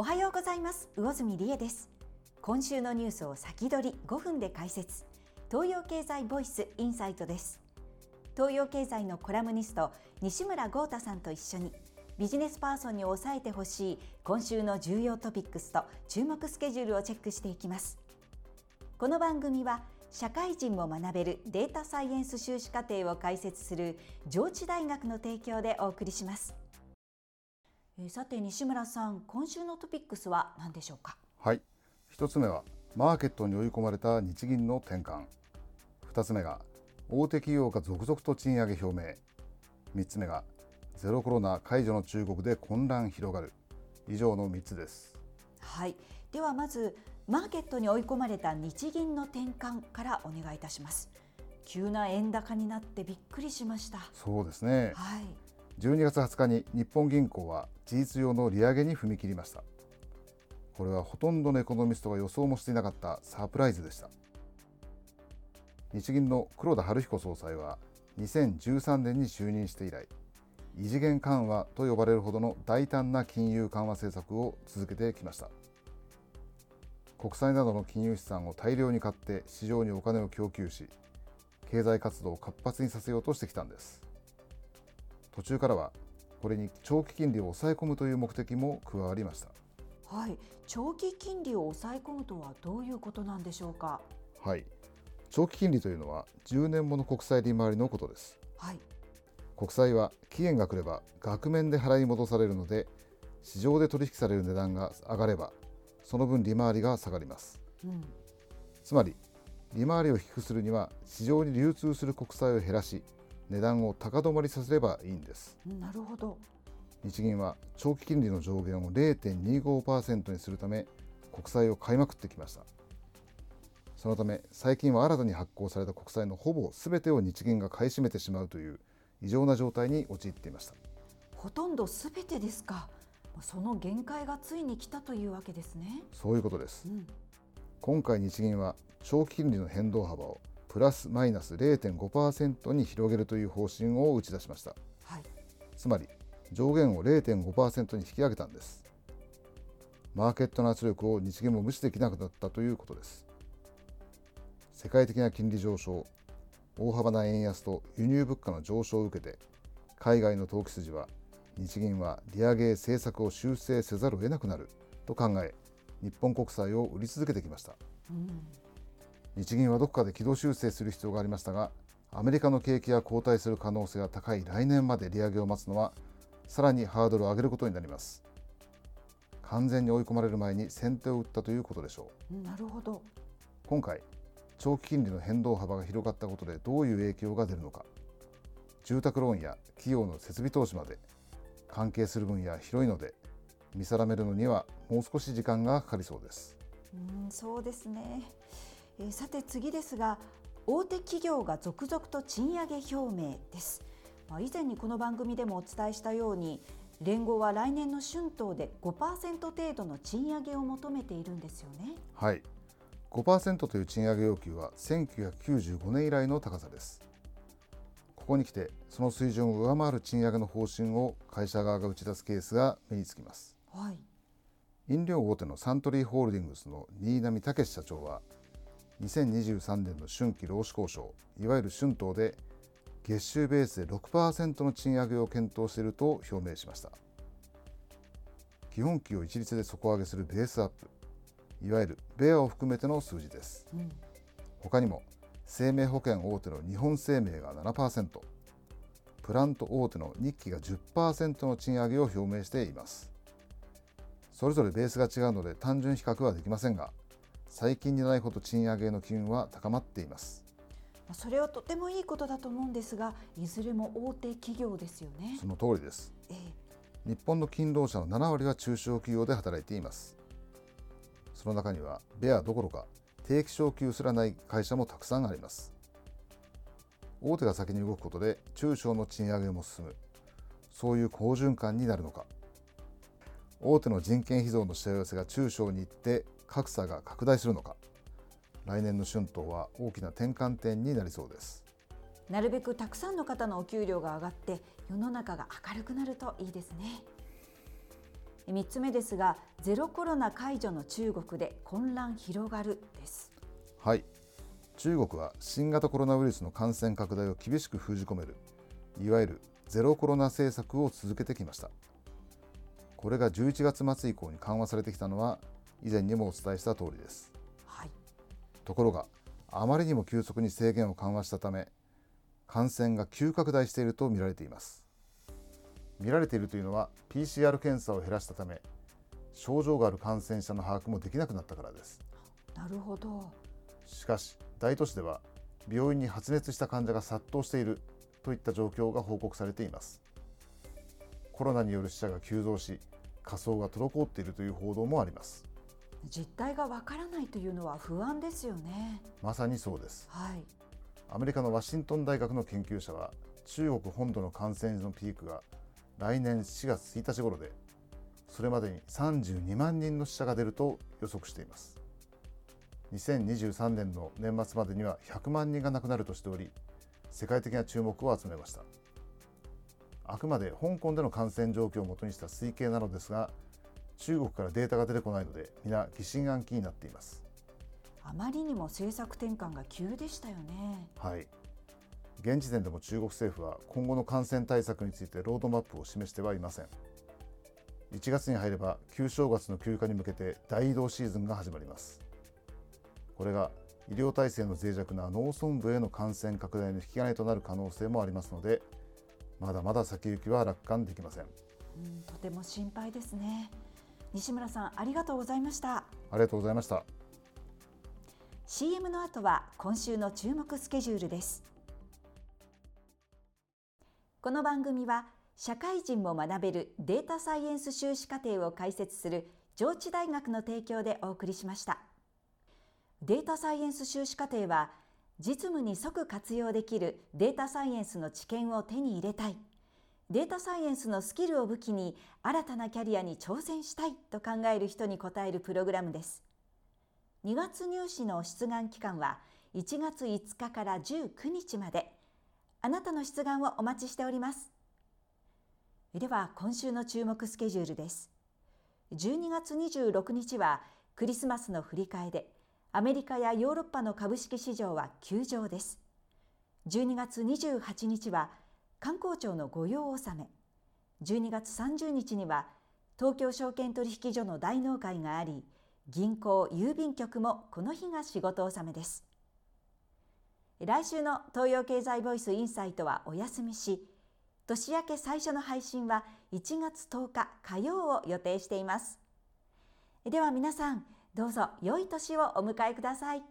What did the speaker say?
おはようございます。魚住理恵です。今週のニュースを先取り5分で解説。東洋経済ボイスインサイトです。東洋経済のコラムニスト西村豪太さんと一緒にビジネスパーソンに押さえてほしい今週の重要トピックスと注目スケジュールをチェックしていきます。この番組は社会人も学べるデータサイエンス修士課程を開設する上智大学の提供でお送りします。さて西村さん今週のトピックスは何でしょうか？はい。一つ目はマーケットに追い込まれた日銀の転換。二つ目が大手企業が続々と賃上げ表明。三つ目がゼロコロナ解除の中国で混乱広がる。以上の三つです。はい。ではまずマーケットに追い込まれた日銀の転換からお願いいたします。急な円高になってびっくりしました。そうですね、はい、12月20日に日本銀行は事実上の利上げに踏み切りました。これはほとんどのエコノミストが予想もしていなかったサプライズでした。日銀の黒田晴彦総裁は2013年に就任して以来異次元緩和と呼ばれるほどの大胆な金融緩和政策を続けてきました。国債などの金融資産を大量に買って市場にお金を供給し経済活動を活発にさせようとしてきたんです。途中からはこれに長期金利を抑え込むという目的も加わりました。はい。長期金利を抑え込むとはどういうことなんでしょうか？はい。長期金利というのは10年もの国債利回りのことです。はい。国債は期限が来れば額面で払い戻されるので市場で取引される値段が上がればその分利回りが下がります、うん、つまり利回りを低くするには市場に流通する国債を減らし値段を高止まりさせればいいんです。なるほど。日銀は長期金利の上限を0.25%にするため国債を買いまくってきました。そのため最近は新たに発行された国債のほぼ全てを日銀が買い占めてしまうという異常な状態に陥っていました。ほとんどすべてですか。その限界がついに来たというわけですね。そういうことです、うん、今回日銀は長期金利の変動幅をプラスマイナス0.5%に広げるという方針を打ち出しました、はい、つまり上限を0.5%に引き上げたんです。マーケットの圧力を日銀も無視できなくなったということです。世界的な金利上昇大幅な円安と輸入物価の上昇を受けて海外の投機筋は日銀は利上げ政策を修正せざるを得なくなると考え日本国債を売り続けてきました、うん、日銀はどこかで軌道修正する必要がありましたがアメリカの景気が後退する可能性が高い来年まで利上げを待つのはさらにハードルを上げることになります。完全に追い込まれる前に先手を打ったということでしょう。なるほど。今回長期金利の変動幅が広がったことでどういう影響が出るのか。住宅ローンや企業の設備投資まで関係する分野広いので見定めるのにはもう少し時間がかかりそうです。うんそうですね、えー、さて次ですが大手企業が続々と賃上げ表明です、まあ、以前にこの番組でもお伝えしたように連合は来年の春闘で5%程度の賃上げを求めているんですよね。はい。5%という賃上げ要求は1995年以来の高さです。ここに来てその水準を上回る賃上げの方針を会社側が打ち出すケースが目につきます、はい、飲料大手のサントリーホールディングスの新浪武社長は2023年の春季労使交渉いわゆる春闘で月収ベースで6%の賃上げを検討していると表明しました。基本給を一律で底上げするベースアップいわゆるベアを含めての数字です、うん、他にも生命保険大手の日本生命が7%プラント大手の日記が10%の賃上げを表明しています。それぞれベースが違うので単純比較はできませんが最近にないほど賃上げの機運は高まっています。それはとてもいいことだと思うんですがいずれも大手企業ですよね。その通りです、ええ、日本の勤労者の7割は中小企業で働いています。その中にはベアどころか定期昇給すらない会社もたくさんあります。大手が先に動くことで中小の賃上げも進む。そういう好循環になるのか。大手の人件費増のしわ寄せが中小に行って格差が拡大するのか。来年の春闘は大きな転換点になりそうです。なるべくたくさんの方のお給料が上がって世の中が明るくなるといいですね。3つ目ですがゼロコロナ解除の中国で混乱広がるです。はい。中国は新型コロナウイルスの感染拡大を厳しく封じ込めるいわゆるゼロコロナ政策を続けてきました。これが11月末以降に緩和されてきたのは以前にもお伝えした通りです、はい、ところがあまりにも急速に制限を緩和したため感染が急拡大していると見られています。見られているというのは PCR 検査を減らしたため症状がある感染者の把握もできなくなったからです。なるほど。しかし大都市では病院に発熱した患者が殺到しているといった状況が報告されています。コロナによる死者が急増し火葬が滞っているという報道もあります実態がわからないというのは不安ですよね。まさにそうです、はい、アメリカのワシントン大学の研究者は中国本土の感染のピークが来年4月1日頃でそれまでに32万人の死者が出ると予測しています。2023年の年末までには100万人が亡くなるとしており世界的な注目を集めました。あくまで香港での感染状況をもとにした推計なのですが中国からデータが出てこないので皆疑心暗鬼になっています。あまりにも政策転換が急でしたよね。はい。現時点でも中国政府は今後の感染対策についてロードマップを示してはいません。1月に入れば旧正月の休暇に向けて大移動シーズンが始まります。これが医療体制の脆弱な農村部への感染拡大の引き金となる可能性もありますのでまだまだ先行きは楽観できません、うん、とても心配ですね西村さんありがとうございました。ありがとうございました。CM の後は今週の注目スケジュールです。この番組は社会人も学べるデータサイエンス修士課程を開設する上智大学の提供でお送りしました。データサイエンス修士課程は実務に即活用できるデータサイエンスの知見を手に入れたいデータサイエンスのスキルを武器に新たなキャリアに挑戦したいと考える人に応えるプログラムです。2月入試の出願期間は1月5日から19日まで。あなたの出願をお待ちしております。では今週の注目スケジュールです。12月26日はクリスマスの振り替えでアメリカやヨーロッパの株式市場は休場です。12月28日は観光庁の御用納め。12月30日には東京証券取引所の大納会があり銀行郵便局もこの日が仕事納めです。来週の東洋経済ボイスインサイトはお休みし年明け最初の配信は1月10日火曜を予定しています。では皆さんどうぞ良い年をお迎えください。